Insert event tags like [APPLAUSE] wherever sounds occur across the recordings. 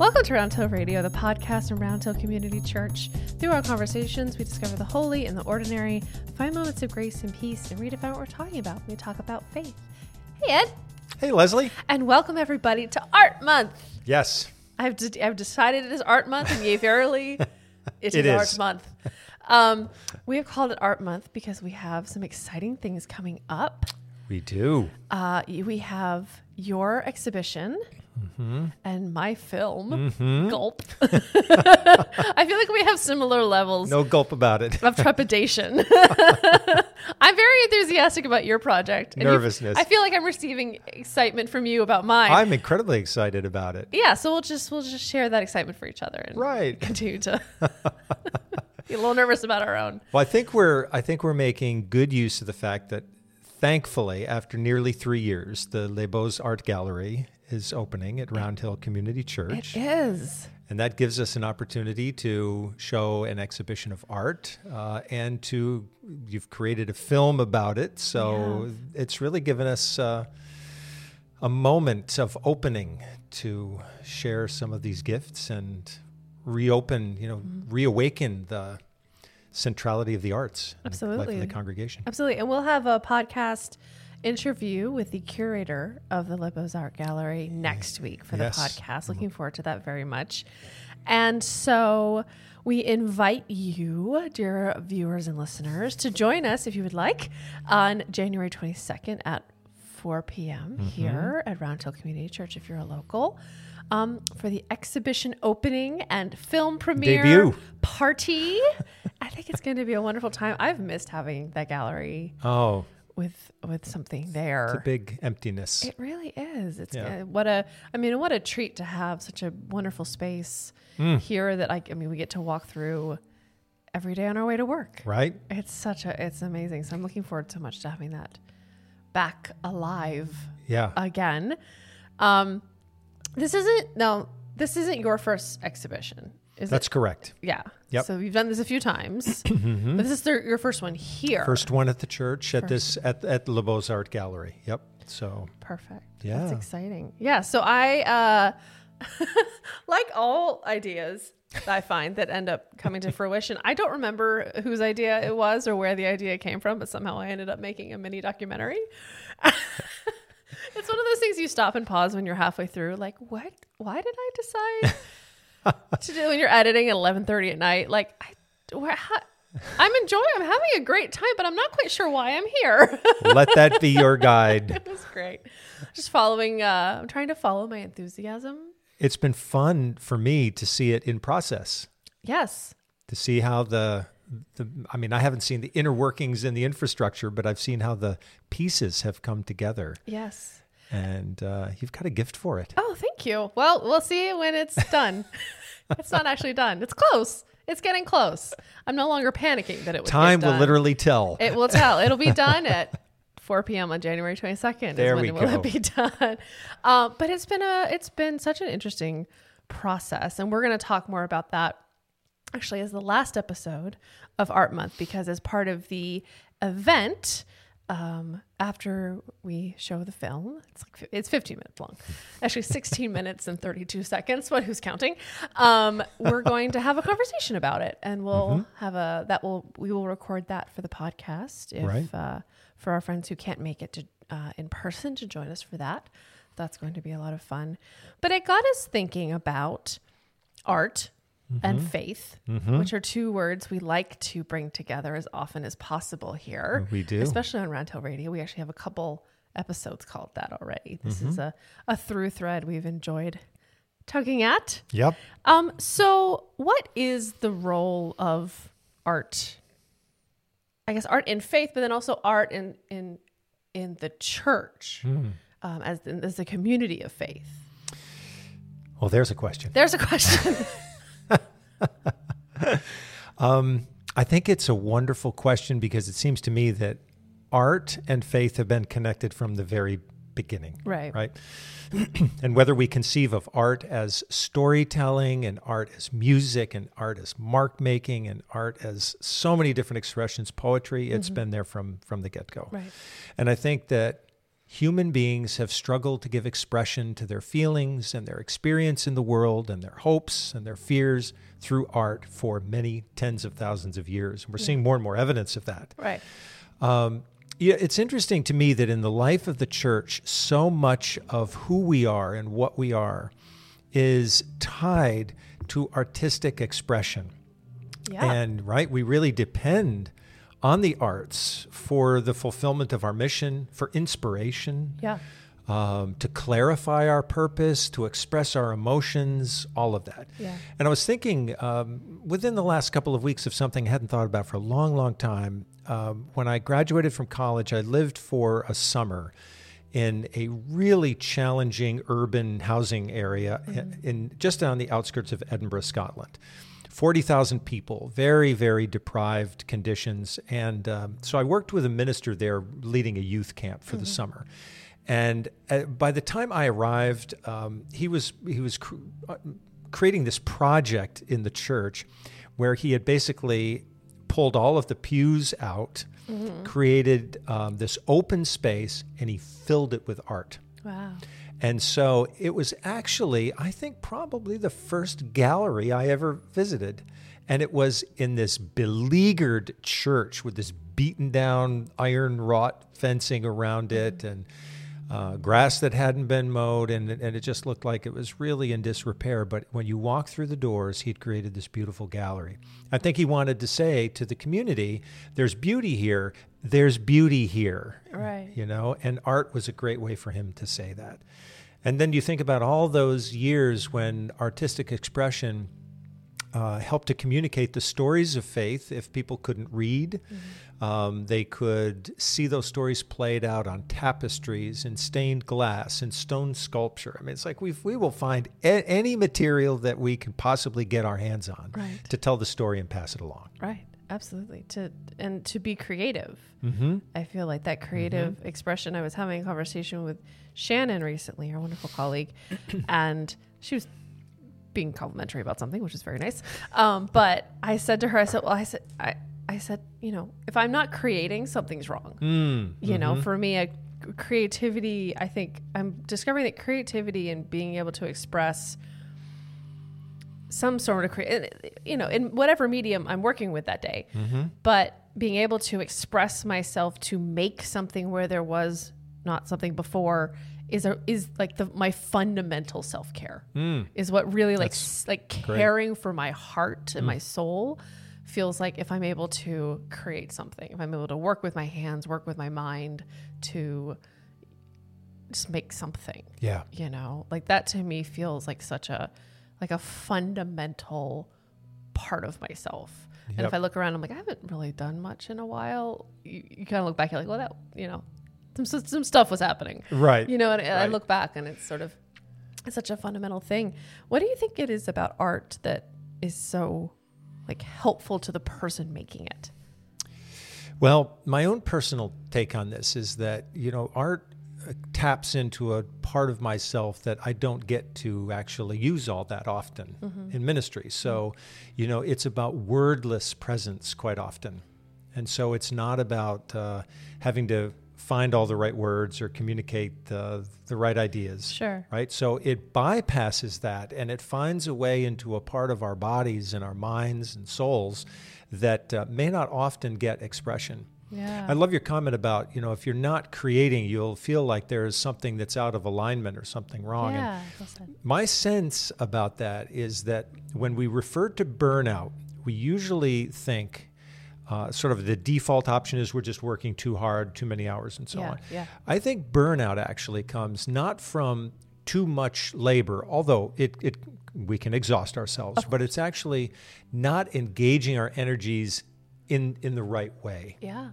Welcome to Round Hill Radio, the podcast from Round Hill Community Church. Through our conversations, we discover the holy and the ordinary, find moments of grace and peace, and redefine what we're talking about. We talk about faith. Hey, Ed. Hey, Leslie. And welcome everybody to Art Month. Yes. I've, d- I've decided it is Art Month, and yay, verily, [LAUGHS] it is, It is. Art Month. Um, we have called it Art Month because we have some exciting things coming up. We do. Uh, we have your exhibition Mm-hmm. and my film. Gulp. [LAUGHS] I feel like we have similar levels No gulp about it. of trepidation. [LAUGHS] I'm very enthusiastic about your project. and you- Nervousness. I feel like I'm receiving excitement from you about mine. I'm incredibly excited about it. yeah, so we'll just we'll just share that excitement for each other and Right. continue to [LAUGHS] be a little nervous about our own. Well, I think we're I think we're making good use of the fact that thankfully, after nearly three years, the Les Beaux Art Gallery is opening at Round Hill Community Church. It is. And that gives us an opportunity to show an exhibition of art uh, and to, you've created a film about it. So it's really given us uh, a moment of opening to share some of these gifts and reopen, you know, Mm-hmm. reawaken the centrality of the arts the Absolutely. of the congregation. Absolutely. And we'll have a podcast interview with the curator of the Libos Art Gallery next week for the podcast. Looking forward to that very much. And so we invite you, dear viewers and listeners, to join us if you would like on January 22nd at 4 p.m. here at Round Hill Community Church if you're a local. Um, for the exhibition opening and film premiere Debut. party. [LAUGHS] I think it's going to be a wonderful time. I've missed having that gallery Oh, with with something there. it's a big emptiness. It really is. It's Yeah. uh, what a I mean what a treat to have such a wonderful space Mm. here that I, I mean we get to walk through every day on our way to work. right? It's such a it's amazing. So I'm looking forward so much to having that back alive Yeah. again. Um, this isn't no, this isn't your first exhibition, is That's it? correct. Yeah. Yep. So you've done this a few times, [CLEARS THROAT] but this is their, your first one here. First one at the church at this at at Le Beaux Art Gallery. Yep. So Perfect. Yeah. That's exciting. Yeah. So I, uh, [LAUGHS] like all ideas that I find that end up coming to [LAUGHS] fruition, I don't remember whose idea it was or where the idea came from, but somehow I ended up making a mini documentary. [LAUGHS] it's one of those things you stop and pause when you're halfway through, like, what? Why did I decide [LAUGHS] to do when you're editing at 11:30 at night? Like, I, where, how, I'm enjoying, I'm having a great time, but I'm not quite sure why I'm here. [LAUGHS] let that be your guide. [LAUGHS] it was great. Just following, uh, I'm trying to follow my enthusiasm. It's been fun for me to see it in process, Yes. to see how the the I mean, I haven't seen the inner workings and the infrastructure, but I've seen how the pieces have come together, Yes. And uh, you've got a gift for it. Oh, thank you. Well, we'll see when it's [LAUGHS] done. it's not actually done. It's close. It's getting close. I'm no longer panicking that it was Time will literally tell. It will tell. It'll be [LAUGHS] done at 4 p.m. on January 22nd. There is when we will go. it be [LAUGHS] done? Uh, but it's been a it's been such an interesting process, and we're going to talk more about that actually as the last episode of Art Month because as part of the event. Um, after we show the film, it's like it's 15 minutes long, actually 16 [LAUGHS] minutes and 32 seconds. But who's counting? Um, we're going to have a conversation about it, and we'll Mm-hmm. have a that will we will record that for the podcast if Right. uh, for our friends who can't make it to uh, in person to join us for that. That's going to be a lot of fun. But it got us thinking about art and faith, which are two words we like to bring together as often as possible here. We do. Especially on Round Radio. We actually have a couple episodes called that already. This is a, a through thread we've enjoyed tugging at. Yep. Um, so what is the role of art? I guess art in faith, but then also art in in in the church um, as as a community of faith. Well, there's a question. There's a question. [LAUGHS] [LAUGHS] Um, I think it's a wonderful question because it seems to me that art and faith have been connected from the very beginning. Right. Right. [CLEARS THROAT] and whether we conceive of art as storytelling and art as music and art as mark making and art as so many different expressions, poetry, it's mm-hmm. been there from from the get go. Right. And I think that human beings have struggled to give expression to their feelings and their experience in the world and their hopes and their fears through art for many tens of thousands of years. And we're seeing more and more evidence of that. Right. Um, yeah, it's interesting to me that in the life of the church, so much of who we are and what we are is tied to artistic expression. Yeah. And right, we really depend on the arts for the fulfillment of our mission, for inspiration, yeah. um, to clarify our purpose, to express our emotions, all of that. Yeah. And I was thinking um, within the last couple of weeks of something I hadn't thought about for a long, long time. Um, when I graduated from college, I lived for a summer in a really challenging urban housing area in, in just on the outskirts of Edinburgh, Scotland. 40,000 people, very, very deprived conditions. And um, so I worked with a minister there leading a youth camp for the summer. And uh, by the time I arrived, um, he was, he was cr- uh, creating this project in the church where he had basically pulled all of the pews out, created um, this open space, and he filled it with art. Wow. And so it was actually, I think, probably the first gallery I ever visited. And it was in this beleaguered church with this beaten down iron wrought fencing around it and uh, grass that hadn't been mowed. And, and it just looked like it was really in disrepair. But when you walk through the doors, he'd created this beautiful gallery. I think he wanted to say to the community there's beauty here, there's beauty here Right. you know and art was a great way for him to say that and then you think about all those years when artistic expression uh, helped to communicate the stories of faith if people couldn't read um, they could see those stories played out on tapestries and stained glass and stone sculpture i mean it's like we we will find a- any material that we can possibly get our hands on Right. to tell the story and pass it along Right. Absolutely. To and to be creative. mm-hmm. I feel like that creative expression. I was having a conversation with Shannon recently, our wonderful colleague, [COUGHS] and she was being complimentary about something, which is very nice. Um, but I said to her, I said, "Well, I said, I, I said, you know, if I'm not creating, something's wrong. mm, You know, mm-hmm. for me, a creativity. I think I'm discovering that creativity and being able to express some sort of create, you know, in whatever medium I'm working with that day. Mm-hmm. But being able to express myself to make something where there was not something before is a, is like the my fundamental self care hmm. is what really like s- like caring for my heart and my mm. soul feels like if I'm able to create something, if I'm able to work with my hands, work with my mind to just make something yeah. you know? Like that to me feels like such a like a fundamental part of myself. And if i look around i'm like i haven't really done much in a while. You, you kind of look back you're like well that you know some, some stuff was happening. Right. You know and i look back and it's sort of it's such a fundamental thing. What do you think it is about art that is so like helpful to the person making it Well, my own personal take on this is that, you know, art uh, taps into a part of myself that I don't get to actually use all that often in ministry. So, you know, it's about wordless presence quite often. And so it's not about uh, having to find all the right words or communicate uh, the right ideas sure right? So it bypasses that and it finds a way into a part of our bodies and our minds and souls that uh, may not often get expression. yeah I love your comment about, you know, if you're not creating, you'll feel like there is something that's out of alignment or something wrong. Yeah said. my sense about that is that when we refer to burnout, we usually think uh, sort of the default option is we're just working too hard, too many hours, and so Yeah, on. yeah. I think burnout actually comes not from too much labor, although it, it we can exhaust ourselves, but it's actually not engaging our energies in in the right way. yeah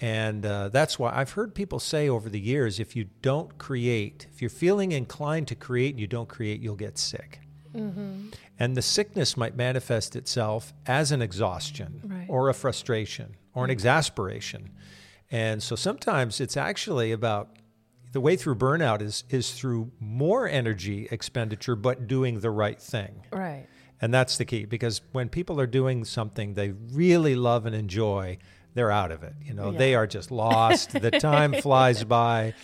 And uh, that's why I've heard people say over the years if you don't create, if you're feeling inclined to create and you don't create, you'll get sick. And the sickness might manifest itself as an exhaustion Right. or a frustration or an exasperation. And so sometimes it's actually about the way through burnout is, is through more energy expenditure, but doing the right thing. right And that's the key because when people are doing something they really love and enjoy, they're out of it. You know, Yeah. they are just lost. the time [LAUGHS] flies by.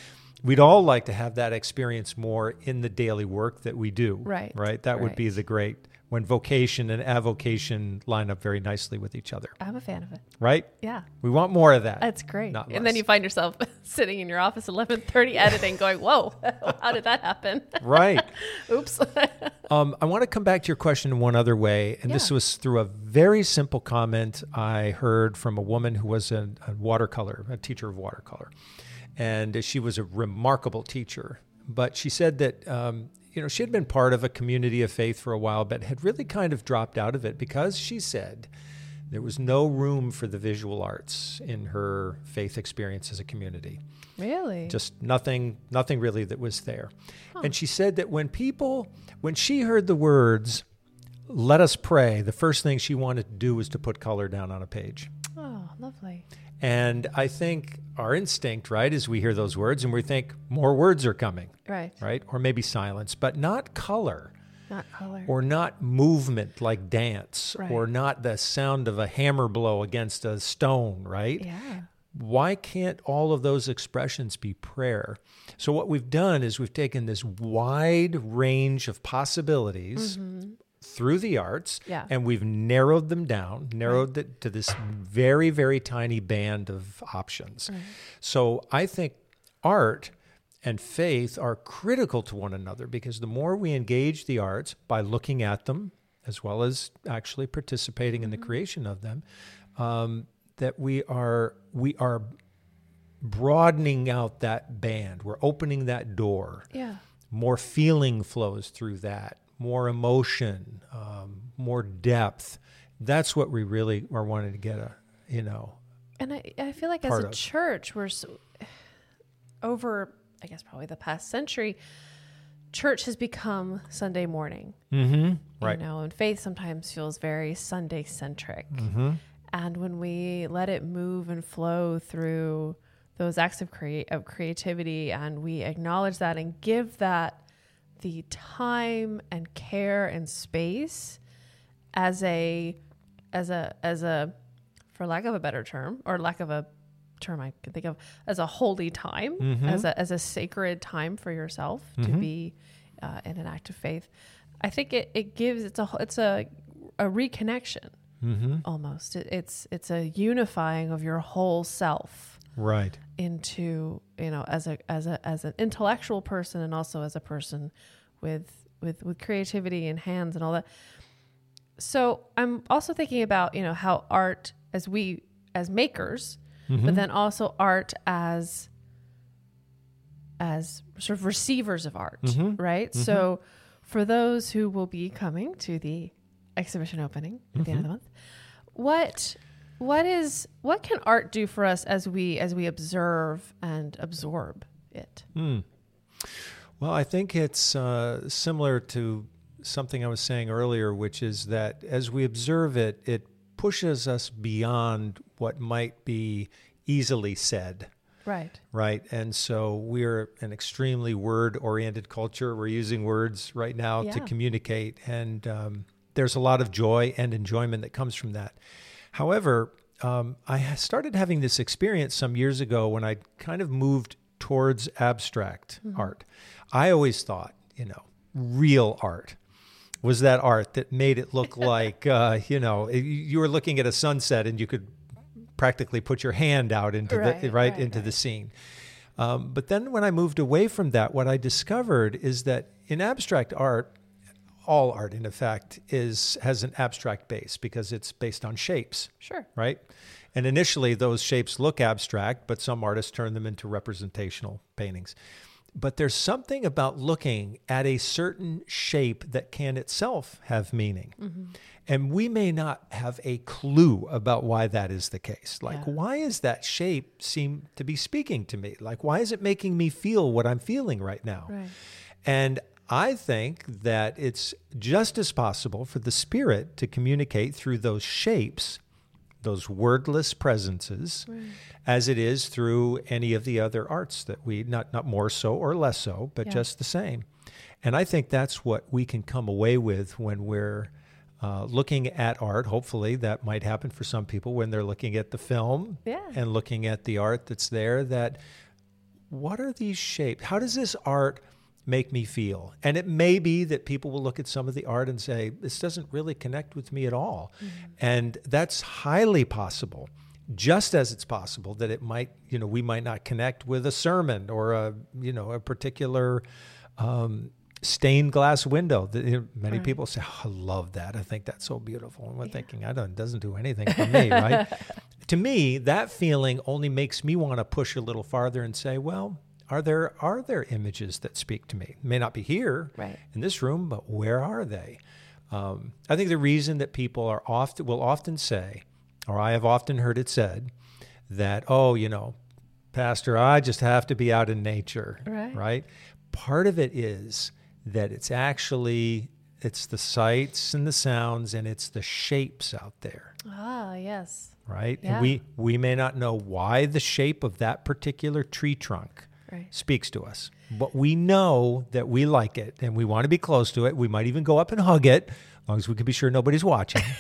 We'd all like to have that experience more in the daily work that we do. Right, Right. That would be the great when vocation and avocation line up very nicely with each other. I'm a fan of it. Right. Yeah. We want more of that. That's great. Not and less. then you find yourself [LAUGHS] sitting in your office at 11:30 editing going, "Whoa, [LAUGHS] how did that happen?" right. [LAUGHS] Oops. Um, I want to come back to your question in one other way, and this was through a very simple comment I heard from a woman who was a, a watercolor, a teacher of watercolor, and she was a remarkable teacher. But she said that um, you know she had been part of a community of faith for a while, but had really kind of dropped out of it because she said there was no room for the visual arts in her faith experience as a community really? just nothing nothing really that was there and she said that when people when she heard the words let us pray the first thing she wanted to do was to put color down on a page oh, lovely. And i think our instinct right is we hear those words and we think more words are coming Right. right or maybe silence but not color Not color. or not movement like dance Right. or not the sound of a hammer blow against a stone right yeah. why can't all of those expressions be prayer? So, what we've done is we've taken this wide range of possibilities mm-hmm. Through the arts Yeah. and we've narrowed them down, narrowed it to this very, very tiny band of options. So, I think art and faith are critical to one another because the more we engage the arts by looking at them, as well as actually participating in the creation of them, um, that we are we are broadening out that band. We're opening that door. Yeah. More feeling flows through that. More emotion, um, more depth. That's what we really are wanting to get a you know And I, I feel like as a of. church, we're so, over, I guess, probably the past century, church has become Sunday morning. mm-hmm. right. You know, and faith sometimes feels very Sunday centric. Mm-hmm. And when we let it move and flow through those acts of, crea- of creativity and we acknowledge that and give that the time and care and space as a as a as a for lack of a better term or lack of a term I could think of as a holy time Mm-hmm. as a as a sacred time for yourself to be uh, in an act of faith. I think it, it gives it's a it's a a reconnection Mm-hmm. almost. It, it's it's a unifying of your whole self Right. into you know as a as a as an intellectual person and also as a person with with with creativity and hands and all that. So I'm also thinking about you know how art as we as makers, but mm-hmm. then also art as as sort of receivers of art, mm-hmm. right? Mm-hmm. So for those who will be coming to the exhibition opening at the end of the month, what what is what can art do for us as we as we observe and absorb it? Well, I think it's uh, similar to something I was saying earlier, which is that as we observe it, it pushes us beyond what might be easily said. Right. Right. And so we're an extremely word oriented culture. We're using words right now to communicate. And um, there's a lot of joy and enjoyment that comes from that. However, um, I started having this experience some years ago when I kind of moved towards abstract art. I always thought, you know, real art was that art that made it look [LAUGHS] like, uh, you know, you- were looking at a sunset and you could practically put your hand out into the Right, right, right, into the scene. Um, but then when I moved away from that, what I discovered is that in abstract art, all art in effect is has an abstract base because it's based on shapes, Sure. right? And initially those shapes look abstract, but some artists turn them into representational paintings. But there's something about looking at a certain shape that can itself have meaning. Mm-hmm. And we may not have a clue about why that is the case. Like, Yeah. why is that shape seem to be speaking to me? Like, why is it making me feel what I'm feeling right now? Right. And I think that it's just as possible for the spirit to communicate through those shapes, those wordless presences, as it is through any of the other arts that we not not more so or less so, but Yeah. just the same. And I think that's what we can come away with when we're uh, looking at art. Hopefully, that might happen for some people when they're looking at the film Yeah. and looking at the art that's there. That what are these shapes? How does this art make me feel? And it may be that people will look at some of the art and say, this doesn't really connect with me at all. And that's highly possible. Just as it's possible that it might, you know, we might not connect with a sermon or a, you know, a particular um, stained glass window. That, you know, many Right. people say, oh, "I love that. I think that's so beautiful." And we're thinking, "I don't. It doesn't do anything for me, right?" [LAUGHS] to me, that feeling only makes me want to push a little farther and say, "Well, are there are there images that speak to me? May not be here Right. in this room, but where are they?" Um, I think the reason that people are often will often say, or I have often heard it said, that oh, you know, Pastor, I just have to be out in nature, Right. right? Part of it is that it's actually it's the sights and the sounds and it's the shapes out there Ah, yes. right Yeah. and we we may not know why the shape of that particular tree trunk Right. speaks to us. But we know that we like it and we want to be close to it. We might even go up and hug it as long as we can be sure nobody's watching. [LAUGHS]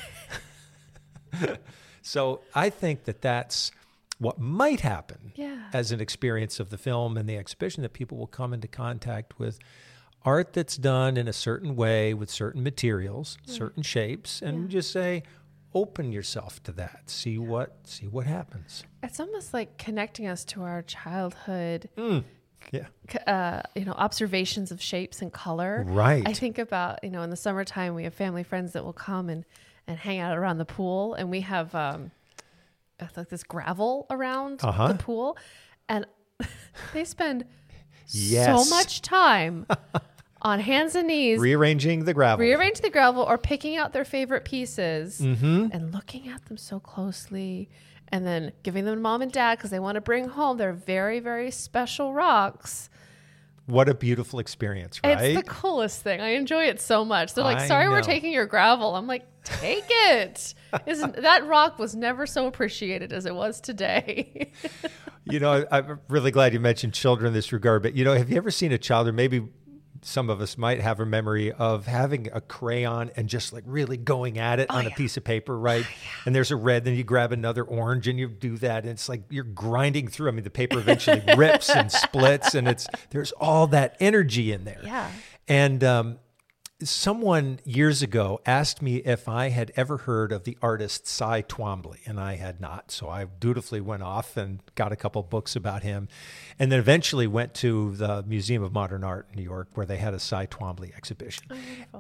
So i think that that's what might happen Yeah. as an experience of the film and the exhibition that people will come into contact with art that's done in a certain way with certain materials, certain shapes, and just say, open yourself to that. See what see what happens. It's almost like connecting us to our childhood, Yeah. uh, you know, observations of shapes and color. Right. I think about, you know, in the summertime, we have family friends that will come and, and hang out around the pool, and we have um, like this gravel around Uh-huh. the pool, and [LAUGHS] they spend Yes. so much time [LAUGHS] on hands and knees Rearranging the gravel. rearrange the gravel or picking out their favorite pieces Mm-hmm. and looking at them so closely and then giving them to mom and dad because they want to bring home their very very special rocks what a beautiful experience, right? it's the coolest thing i enjoy it so much they're like I sorry we're taking your gravel i'm like take it [LAUGHS] Isn't, that rock was never so appreciated as it was today [LAUGHS] you know, I- I'm really glad you mentioned children in this regard. But you know, have you ever seen a child, or maybe some of us might have a memory of having a crayon and just like really going at it on a piece of paper, right? And there's a red, then you grab another orange and you do that, and it's like you're grinding through. I mean, the paper eventually [LAUGHS] rips and splits, and it's there's all that energy in there. Yeah. And um, someone years ago asked me if I had ever heard of the artist Cy Twombly, and I had not. So I dutifully went off and got a couple books about him, and then eventually went to the Museum of Modern Art in New York, where they had a Cy Twombly exhibition.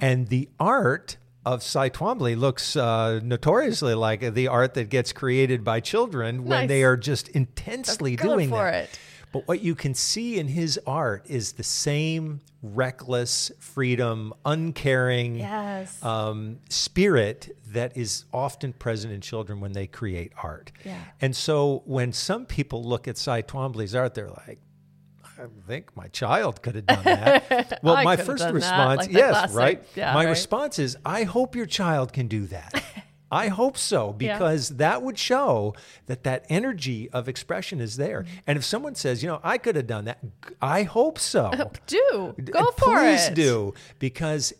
and the art of Cy Twombly looks uh, notoriously like the art that gets created by children when Nice. they are just intensely doing for that. it. But what you can see in his art is the same reckless, freedom, uncaring yes um, spirit that is often present in children when they create art. Yeah. And so when some people look at Cy Twombly's art, they're like, I think my child could have done that. [LAUGHS] Well, my first done that, response, like yes, right? Yeah, my right. response is, I hope your child can do that. I hope so Yeah. because that would show that that energy of expression is there. Mm-hmm. And if someone says, you know, I could have done that, I hope so. [LAUGHS] do go for please it Please do because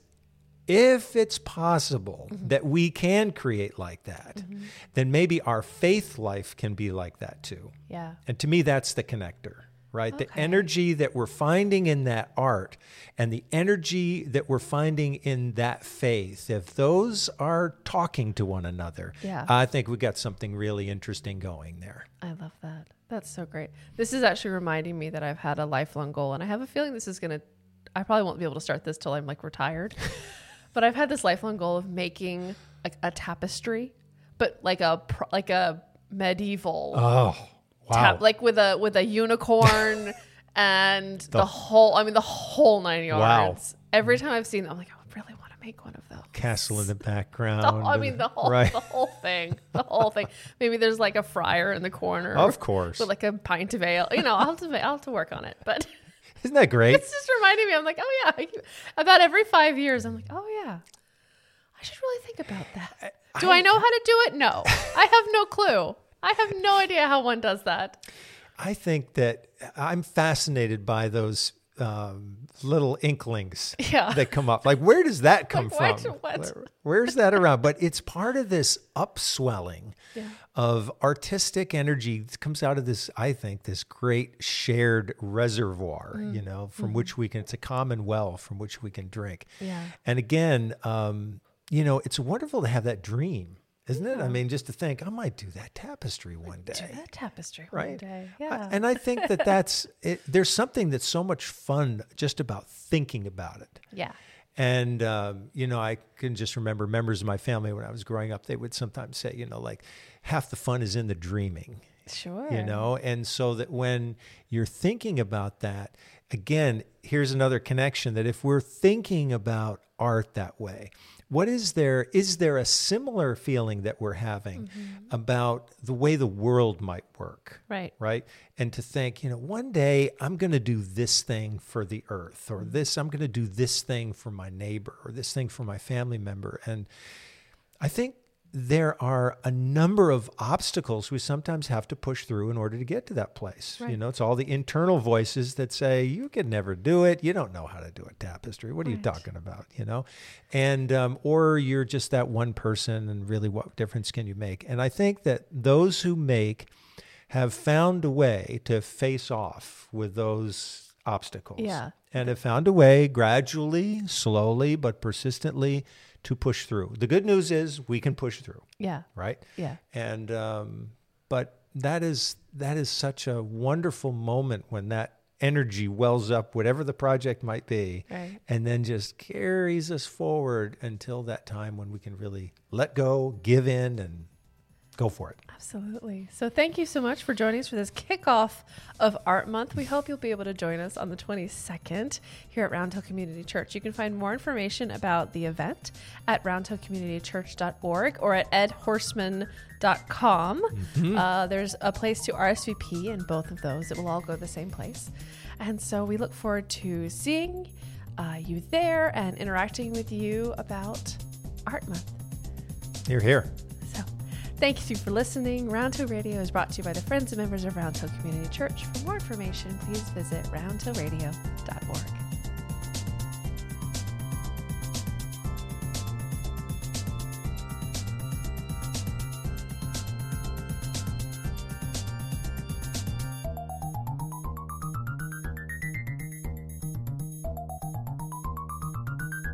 if it's possible Mm-hmm. that we can create like that, then maybe our faith life can be like that too. yeah And to me, that's the connector, right? The energy that we're finding in that art and the energy that we're finding in that faith, if those are talking to one another, Yeah. I think we got something really interesting going there. I love that. That's so great. This is actually reminding me that I've had a lifelong goal, and I have a feeling this is going to. I probably won't be able to start this till I'm like retired, [LAUGHS] but I've had this lifelong goal of making like a tapestry, but like a like a medieval Oh, wow. tap, like with a with a unicorn [LAUGHS] and the, whole. I mean, the whole nine Wow. yards. Every time I've seen, them, I'm like, I really want to make one of those. Castle in the [LAUGHS] background. The- I mean, the whole Right. the whole thing, the whole thing. Maybe there's like a friar in the corner, Of course. with like a pint of ale. You know, I'll have to I'll have to work on it. But [LAUGHS] Isn't that great? it's just reminding me. I'm like, oh yeah. About every five years, I'm like, oh yeah. I should really think about that. Do I, know how to do it? No, I have no clue. I have no idea how one does that. I think that I'm fascinated by those um, little inklings Yeah. that come up. Like, where does that [LAUGHS] come Like, from? what? What? Where- where's that around? But it's part of this upswelling Yeah. of artistic energy that comes out of this, I think, this great shared reservoir, Mm. you know, from Mm-hmm. which we can, it's a common well from which we can drink. Yeah. And again, um, you know, it's wonderful to have that dream, isn't it? I mean, just to think, I might do that tapestry one day Do that tapestry one right? day. I- Yeah. and I think that that's [LAUGHS] it, there's something that's so much fun just about thinking about it. yeah. And um, you know, I can just remember members of my family when I was growing up. They would sometimes say, you know, like half the fun is in the dreaming. Sure. You know, and so that when you're thinking about that, again, here's another connection that if we're thinking about art that way, what is there is there a similar feeling that we're having mm-hmm. about the way the world might work? Right. right? And to think, you know, one day I'm going to do this thing for the earth, or mm-hmm. this, I'm going to do this thing for my neighbor, or this thing for my family member. And I think there are a number of obstacles we sometimes have to push through in order to get to that place. You know, it's all the internal voices that say, you could never do it. You don't know how to do a tapestry. What are you talking about? You know, and, um, or you're just that one person and really what difference can you make? And I think that those who make have found a way to face off with those obstacles. Yeah. And have found a way gradually, slowly, but persistently to push through. The good news is we can push through, Yeah. right? Yeah. And um, but that is that is such a wonderful moment when that energy wells up, whatever the project might be, Right. and then just carries us forward until that time when we can really let go, give in, and go for it. Absolutely. So thank you so much for joining us for this kickoff of Art Month. We hope you'll be able to join us on the 22nd here at Round Hill Community Church. You can find more information about the event at roundhillcommunitychurch.org or at edhorseman.com. Uh, there's a place to RSVP in both of those. It will all go to the same place. And so we look forward to seeing uh, you there and interacting with you about Art Month. Here, here. Thank you for listening. Round Radio is brought to you by the friends and members of Round Community Church. For more information, please visit roundhillradio.org.